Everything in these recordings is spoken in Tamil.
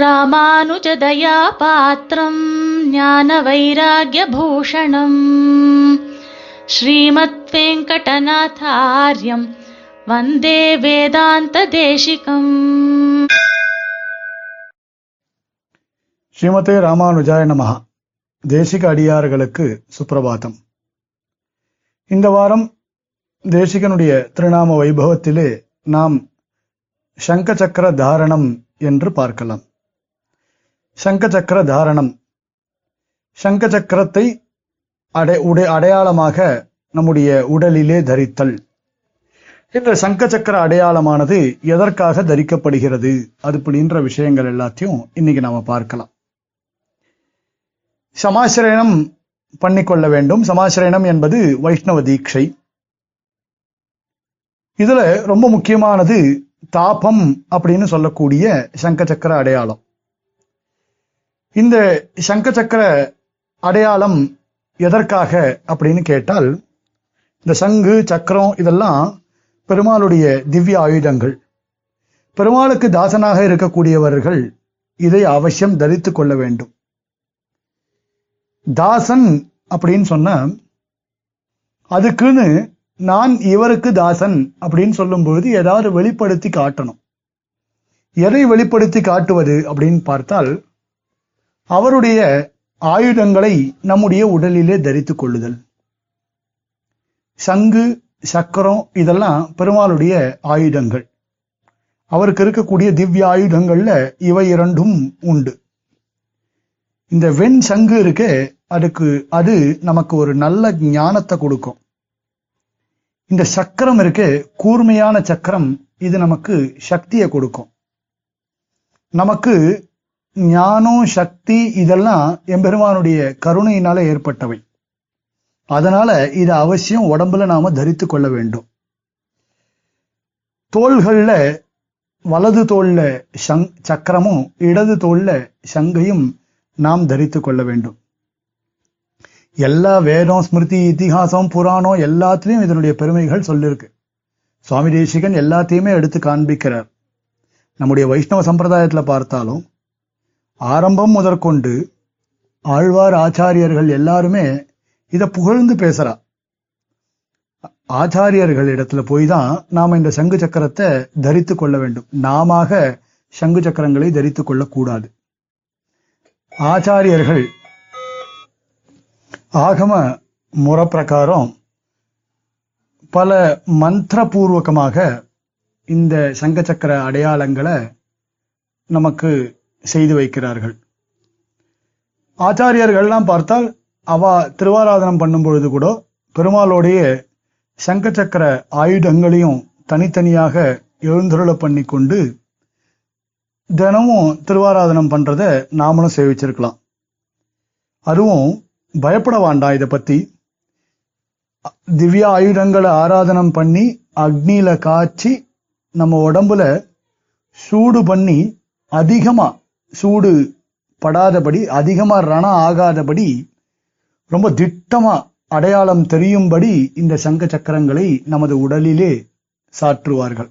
ராமானுஜதயா பாத்திரம் ஞான வைராகியபூஷணம் ஸ்ரீமத் வெங்கடநாதாரியம் வந்தே வேதாந்த தேசிகம் ஸ்ரீமதே ராமானுஜாய நமஹா தேசிக அடியார்களுக்கு சுப்பிரபாதம் இந்த வாரம் தேசிகனுடைய திருநாம வைபவத்திலே நாம் சங்க சக்கர தாரணம் என்று பார்க்கலாம். சங்க சக்கர தாரணம் சங்க சக்கரத்தை அடை உடை அடையாளமாக நம்முடைய உடலிலே தரித்தல். இந்த சங்க சக்கர அடையாளமானது எதற்காக தரிக்கப்படுகிறது? அது அப்படின்ற விஷயங்கள் எல்லாத்தையும் இன்னைக்கு நாம பார்க்கலாம். சமாசிரயணம் பண்ணிக்கொள்ள வேண்டும். சமாசிரயணம் என்பது வைஷ்ணவ தீட்சை. இதுல ரொம்ப முக்கியமானது தாபம் அப்படின்னு சொல்லக்கூடிய சங்க சக்கர அடையாளம். இந்த சங்க சக்கர அடையாளம் எதற்காக அப்படின்னு கேட்டால் இந்த சங்கு சக்கரம் இதெல்லாம் பெருமாளுடைய திவ்ய ஆயுதங்கள். பெருமாளுக்கு தாசனாக இருக்கக்கூடியவர்கள் இதை அவசியம் தரித்து கொள்ள வேண்டும். தாசன் அப்படின்னு சொன்ன அதுக்குன்னு நான் இவருக்கு தாசன் அப்படின்னு சொல்லும்பொழுது ஏதாவது வெளிப்படுத்தி காட்டணும். எதை வெளிப்படுத்தி காட்டுவது அப்படின்னு பார்த்தால் அவருடைய ஆயுதங்களை நம்முடைய உடலிலே தரித்துக் கொள்ளுதல். சங்கு சக்கரம் இதெல்லாம் பெருமாளுடைய ஆயுதங்கள். அவருக்கு இருக்கக்கூடிய திவ்ய ஆயுதங்கள்ல இவை இரண்டும் உண்டு. இந்த வெண் சங்கு இருக்கு அதுக்கு அது நமக்கு ஒரு நல்ல ஞானத்தை கொடுக்கும். இந்த சக்கரம் இருக்கு கூர்மையான சக்கரம் இது நமக்கு சக்தியை கொடுக்கும். நமக்கு ஞானம் சக்தி இதெல்லாம் எம்பெருமானுடைய கருணையினால ஏற்பட்டவை. அதனால இது அவசியம் உடம்புல நாம தரித்து கொள்ள வேண்டும். தோள்கள்ல வலது தோல்ல சங் சக்கரமும் இடது தோல்ல சங்கையும் நாம் தரித்து கொள்ள வேண்டும். எல்லா வேதம் ஸ்மிருதி இத்திஹாசம் புராணம் எல்லாத்திலையும் இதனுடைய பெருமைகள் சொல்லிருக்கு. சுவாமி தேசிகன் எல்லாத்தையுமே எடுத்து காண்பிக்கிறார். நம்முடைய வைஷ்ணவ சம்பிரதாயத்துல பார்த்தாலும் ஆரம்பம் முதற்கொண்டு ஆழ்வார் ஆச்சாரியர்கள் எல்லாருமே இத புகழ்ந்து பேசுறா. ஆச்சாரியர்கள் இடத்துல போய் தான் நாம இந்த சங்கு சக்கரத்தை தரித்து கொள்ள வேண்டும். நாம சங்கு சக்கரங்களை தரித்து கொள்ளக்கூடாது. ஆச்சாரியர்கள் ஆகம முறப்பிரகாரம் பல மந்திரபூர்வகமாக இந்த சங்க சக்கர அடையாளங்களை நமக்கு செய்து வைக்கிறார்கள். ஆச்சாரியர்கள்லாம் பார்த்தால் அவ திருவாராதனம் பண்ணும் பொழுது கூட பெருமாளோடைய சங்க சக்கர ஆயுதங்களையும் தனித்தனியாக எழுந்தருள பண்ணி கொண்டு தினமும் திருவாராதனம் பண்றத நாமளும் சேவிச்சிருக்கலாம். அதுவும் பயப்பட வேண்டாம் இதை பத்தி. திவ்ய ஆயுதங்களை ஆராதனம் பண்ணி அக்னியில காய்ச்சி நம்ம உடம்புல சூடு பண்ணி அதிகமா சூடு படாதபடி அதிகமா ரணம் ஆகாதபடி ரொம்ப திட்டமா அடையாளம் தெரியும்படி இந்த சங்க சக்கரங்களை நமது உடலிலே சாற்றுவார்கள்.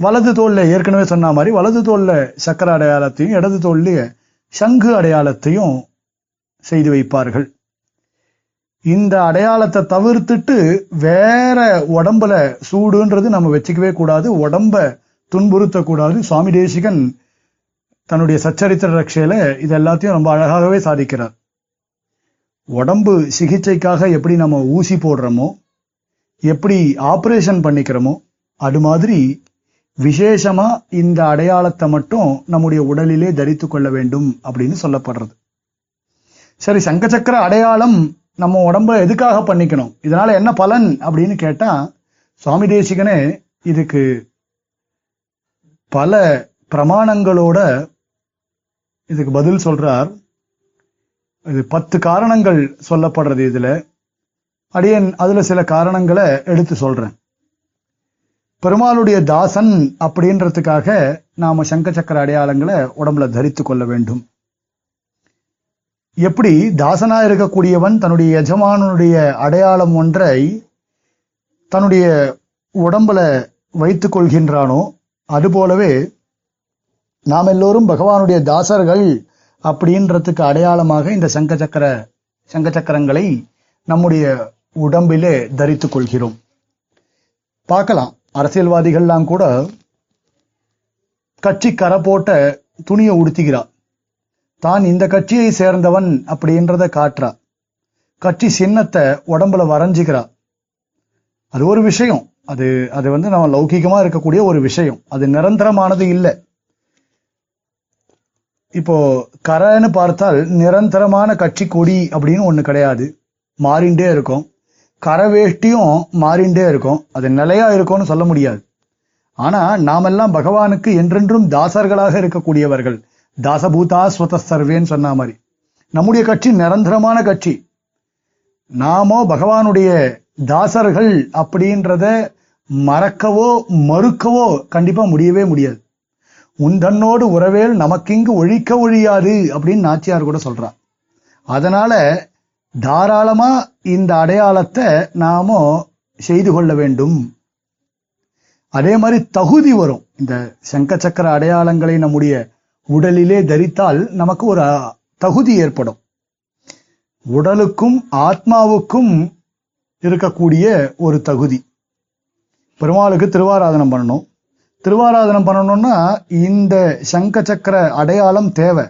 வலது தோல்ல ஏற்கனவே சொன்ன மாதிரி வலது தோல்ல சக்கர அடையாளத்தையும் இடது தோல்ல சங்கு அடையாளத்தையும் செய்து வைப்பார்கள். இந்த அடையாளத்தை தவிர்த்துட்டு வேற உடம்புல சூடுன்றது நம்ம வச்சுக்கவே கூடாது உடம்ப துன்புறுத்தக்கூடாது. சுவாமி தேசிகன் தன்னுடைய சச்சரித்திர ரக்ஷையில இது எல்லாத்தையும் ரொம்ப அழகாகவே சாதிக்கிறார். உடம்பு சிகிச்சைக்காக எப்படி நம்ம ஊசி போடுறோமோ எப்படி ஆப்ரேஷன் பண்ணிக்கிறோமோ அது மாதிரி விசேஷமா இந்த அடையாளத்தை மட்டும் நம்முடைய உடலிலே தரித்து கொள்ள வேண்டும் அப்படின்னு சொல்லப்படுறது. சரி சங்கச்சக்கர அடையாளம் நம்ம உடம்ப எதுக்காக பண்ணிக்கணும்? இதனால என்ன பலன் அப்படின்னு கேட்டா சுவாமி தேசிகனே இதுக்கு பல பிரமாணங்களோட இதுக்கு பதில் சொல்றார். இது பத்து காரணங்கள் சொல்லப்படுறது இதுல. அடியன் அதுல சில காரணங்களை எடுத்து சொல்றேன். பெருமாளுடைய தாசன் அப்படின்றதுக்காக நாம சங்க சக்கர அடையாளங்களை உடம்புல தரித்து கொள்ள வேண்டும். எப்படி தாசனா இருக்கக்கூடியவன் தன்னுடைய எஜமானுடைய அடையாளம் ஒன்றை தன்னுடைய உடம்புல வைத்துக் கொள்கின்றானோ அதுபோலவே நாம் எல்லோரும் பகவானுடைய தாசர்கள் அப்படின்றதுக்கு அடையாளமாக இந்த சங்க சக்கர சங்க சக்கரங்களை நம்முடைய உடம்பிலே தரித்துக் கொள்கிறோம். பார்க்கலாம். அரசியல்வாதிகள்லாம் கூட கட்சி கரை போட்ட துணியை உடுத்திக்கிறா தான் இந்த கட்சியை சேர்ந்தவன் அப்படின்றத காட்டுறா. கட்சி சின்னத்தை உடம்புல வரைஞ்சிக்கிறா அது ஒரு விஷயம். அது அது வந்து நம்ம லௌகிகமா இருக்கக்கூடிய ஒரு விஷயம். அது நிரந்தரமானது இல்லை. இப்போ கரைன்னு பார்த்தால் நிரந்தரமான கட்சி கொடி அப்படின்னு ஒண்ணு கிடையாது. மாறிண்டே இருக்கும். கரை வேஷ்டியும் மாறிண்டே இருக்கும். அது நிலையா இருக்கும்னு சொல்ல முடியாது. ஆனா நாமெல்லாம் பகவானுக்கு என்றென்றும் தாசர்களாக இருக்கக்கூடியவர்கள். தாசபூதா ஸ்வத சர்வேன்னு சொன்ன மாதிரி. நம்முடைய கட்சி நிரந்தரமான கட்சி. நாமோ பகவானுடைய தாசர்கள் அப்படின்றத மறக்கவோ மறுக்கவோ கண்டிப்பா முடியவே முடியாது. உந்தன்னோடு உறவேல் நமக்கிங்கு ஒழிக்க ஒழியாது அப்படின்னு நாச்சியார் கூட சொல்றா அதனால தாராளமா இந்த அடையாளத்தை நாம செய்து கொள்ள வேண்டும். அதே மாதிரி தகுதி வரும். இந்த சங்க சக்கர அடையாளங்களை நம்முடைய உடலிலே தரித்தால் நமக்கு ஒரு தகுதி ஏற்படும். உடலுக்கும் ஆத்மாவுக்கும் இருக்கக்கூடிய ஒரு தகுதி. பெருமாளுக்கு திருவாராதனம் பண்ணணும். திருவாராதனம் பண்ணணும்னா இந்த சங்க சக்கர அடையாளம் தேவை.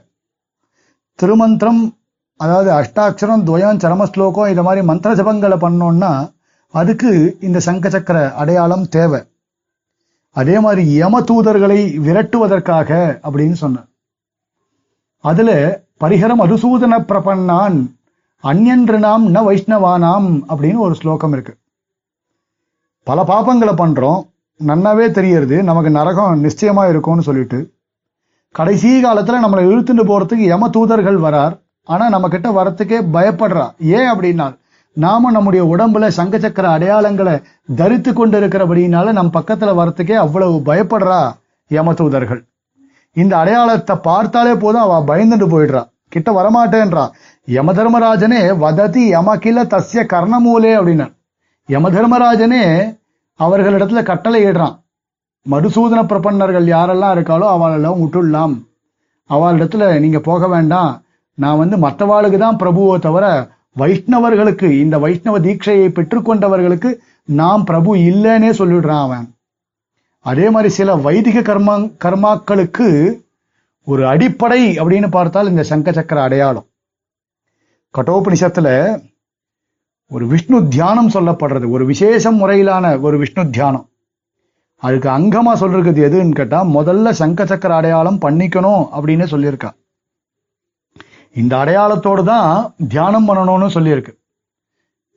திருமந்திரம் அதாவது அஷ்டாட்சரம் துவயம் சரமஸ்லோகம் இந்த மாதிரி மந்திர ஜபங்களை பண்ணோம்னா அதுக்கு இந்த சங்க சக்கர அடையாளம் தேவை. அதே மாதிரி யம தூதர்களை விரட்டுவதற்காக அப்படின்னு சொன்னார். அதுல பரிகரம் அதுசூதன பிரபன்னான் அந்யன்று நாம் ந வைஷ்ணவானாம் அப்படின்னு ஒரு ஸ்லோகம் இருக்கு. பல பாப்பங்களை பண்றோம். நன்னாவே தெரியறது நமக்கு நரகம் நிச்சயமா இருக்கும்னு சொல்லிட்டு. கடைசி காலத்துல நம்மளை இழுத்துட்டு போறதுக்கு யம தூதர்கள் வரார். ஆனா நம்ம கிட்ட வரத்துக்கே பயப்படுறா. ஏன் அப்படின்னா நாம நம்முடைய உடம்புல சங்க சக்கர அடையாளங்களை தரித்து கொண்டு இருக்கிறபடினால நம் பக்கத்துல வரத்துக்கே அவ்வளவு பயப்படுறா யம தூதர்கள். இந்த அடையாளத்தை பார்த்தாலே போதும் அவ பயந்துட்டு போயிடுறா. கிட்ட வரமாட்டேன்றா. யம தர்மராஜனே வததி யமகில தஸ்ய கர்ணமூலே அப்படின்னா யம தர்மராஜனே அவர்களிடத்துல கட்டளை இடுறான் மதுசூதன பிரபன்னர்கள் யாரெல்லாம் இருக்காளோ அவளெல்லாம் விட்டுடலாம் அவளிடத்துல நீங்க போக வேண்டாம். நான் வந்து மற்றவாளுக்கு தான் பிரபுவை தவிர வைஷ்ணவர்களுக்கு இந்த வைஷ்ணவ தீட்சையை பெற்றுக்கொண்டவர்களுக்கு நாம் பிரபு இல்லைன்னே சொல்லிடுறான் அவன். அதே மாதிரி சில வைதிக கர்மா கர்மாக்களுக்கு ஒரு அடிப்படை அப்படின்னு பார்த்தால் இந்த சங்க சக்கர அடையாளம். கட்டோபனிஷத்துல ஒரு விஷ்ணு தியானம் சொல்லப்படுறது ஒரு விசேஷம் முறையிலான ஒரு விஷ்ணு தியானம். அதுக்கு அங்கமா சொல்றது எதுன்னு கேட்டா முதல்ல சங்க சக்கர அடையாளம் பண்ணிக்கணும் அப்படின்னு சொல்லியிருக்கா. இந்த அடையாளத்தோடு தான் தியானம் பண்ணணும்னு சொல்லியிருக்கு.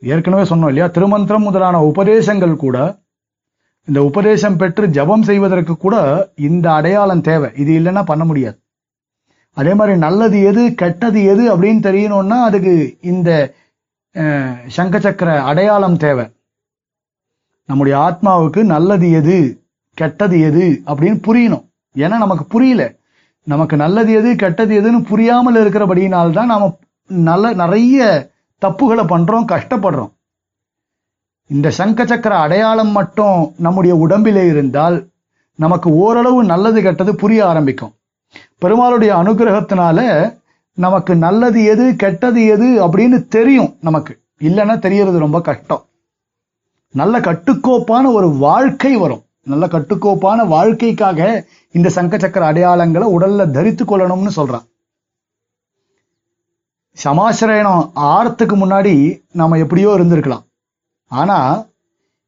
ஏற்கனவே சொன்னோம் இல்லையா திருமந்திரம் முதலான உபதேசங்கள் கூட இந்த உபதேசம் பெற்று ஜபம் செய்வதற்கு கூட இந்த அடையாளம் தேவை. இது இல்லைன்னா பண்ண முடியாது. அதே மாதிரி நல்லது எது கெட்டது எது அப்படின்னு தெரியணும்னா அதுக்கு இந்த சங்க சக்கர அடையாளம் தேவை. நம்முடைய ஆத்மாவுக்கு நல்லது எது கெட்டது எது அப்படின்னு புரியணும். ஏன்னா நமக்கு புரியல. நமக்கு நல்லது எது கெட்டது எதுன்னு புரியாமல் இருக்கிறபடியினால்தான் நாம நல்ல நிறைய தப்புகளை பண்றோம் கஷ்டப்படுறோம். இந்த சங்க சக்கர அடையாளம் மட்டும் நம்முடைய உடம்பிலே இருந்தால் நமக்கு ஓரளவு நல்லது கெட்டது புரிய ஆரம்பிக்கும். பெருமாளுடைய அனுகிரகத்தினால நமக்கு நல்லது எது கெட்டது எது அப்படின்னு தெரியும் நமக்கு. இல்லைன்னா தெரியறது ரொம்ப கஷ்டம். நல்ல கட்டுக்கோப்பான ஒரு வாழ்க்கை வரும். நல்ல கட்டுக்கோப்பான வாழ்க்கைக்காக இந்த சங்க சக்கர அடையாளங்களை உடல்ல தரித்து கொள்ளணும்னு சொல்றான். சமாசிரயணம் ஆறத்துக்கு முன்னாடி நாம எப்படியோ இருந்திருக்கலாம். ஆனா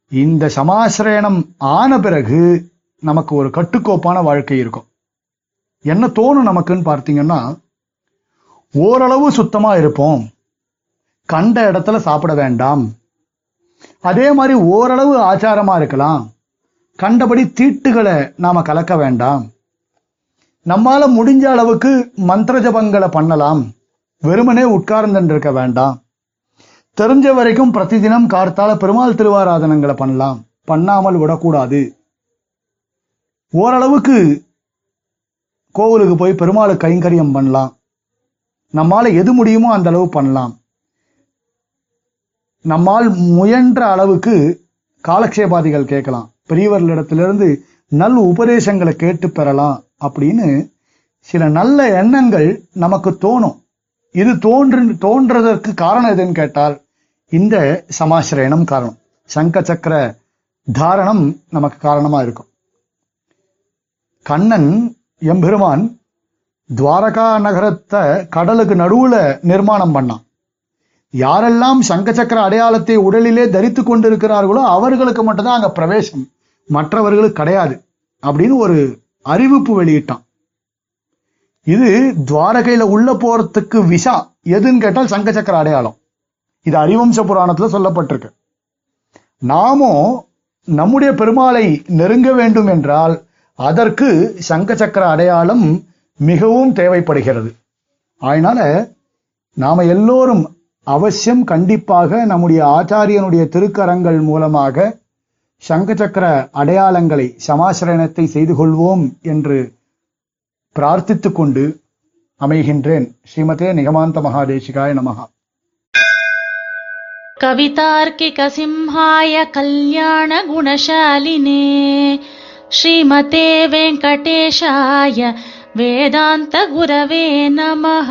இந்த சமாசிரயணம் ஆன பிறகு நமக்கு ஒரு கட்டுக்கோப்பான வாழ்க்கை இருக்கும். என்ன தோணும் நமக்குன்னு பார்த்தீங்கன்னா ஓரளவு சுத்தமா இருப்போம். கண்ட இடத்துல சாப்பிட வேண்டாம். அதே மாதிரி ஓரளவு ஆச்சாரமா இருக்கலாம். கண்டபடி தீட்டுகளை நாம கலக்க வேண்டாம். நம்மால முடிஞ்ச அளவுக்கு மந்திர ஜபங்களை பண்ணலாம். வெறுமனே உட்கார்ந்துட்டு இருக்க வேண்டாம். தெரிஞ்ச வரைக்கும் பிரதிதினம் கார்த்தால பெருமாள் திருவாராதனங்களை பண்ணலாம். பண்ணாமல் விடக்கூடாது. ஓரளவுக்கு கோவிலுக்கு போய் பெருமாளுக்கு கைங்கரியம் பண்ணலாம். நம்மால எது முடியுமோ அந்த அளவு பண்ணலாம். நம்மால் முயன்ற அளவுக்கு காலக்ஷேபாதிகள் கேட்கலாம். பெரியவர்களிடத்திலிருந்து நல் உபதேசங்களை கேட்டு பெறலாம் அப்படின்னு சில நல்ல எண்ணங்கள் நமக்கு தோணும். இது தோன்று தோன்றதற்கு காரணம் எதுன்னு கேட்டால் இந்த சமாசிரயணம் காரணம். சங்க சக்கர தாரணம் நமக்கு காரணமா இருக்கும். கண்ணன் எம்பெருமான் துவாரகா நகரத்தை கடலுக்கு நடுவுல நிர்மாணம் பண்ணான். யாரெல்லாம் சங்க சக்கர அடையாளத்தை உடலிலே தரித்து கொண்டிருக்கிறார்களோ அவர்களுக்கு மட்டும்தான் அங்க பிரவேசம். மற்றவர்களுக்கு கிடையாது அப்படின்னு ஒரு அறிவிப்பு வெளியிட்டான். இது துவாரகையில உள்ள போறதுக்கு விசா எதுன்னு கேட்டால் சங்க சக்கர அடையாளம். இது அறிவம்ச புராணத்துல சொல்லப்பட்டிருக்கு. நாமும் நம்முடைய பெருமாளை நெருங்க வேண்டும் என்றால் அதற்கு சங்க சக்கர அடையாளம் மிகவும் தேவைப்படுகிறது அதனால நாம எல்லோரும் அவசியம் கண்டிப்பாக நம்முடைய ஆச்சாரியனுடைய திருக்கரங்கள் மூலமாக சங்க சக்கர அடையாளங்களை சமாசரணத்தை செய்து கொள்வோம் என்று பிரார்த்தித்துக் கொண்டு அமைகின்றேன் ஸ்ரீமதே நிகமாந்த மகாதேசிகாய நமகா कवितार्किकसिंहाय कल्याणगुणशालिने श्रीमते वेङ्कटेशाय वेदान्तगुरवे नमः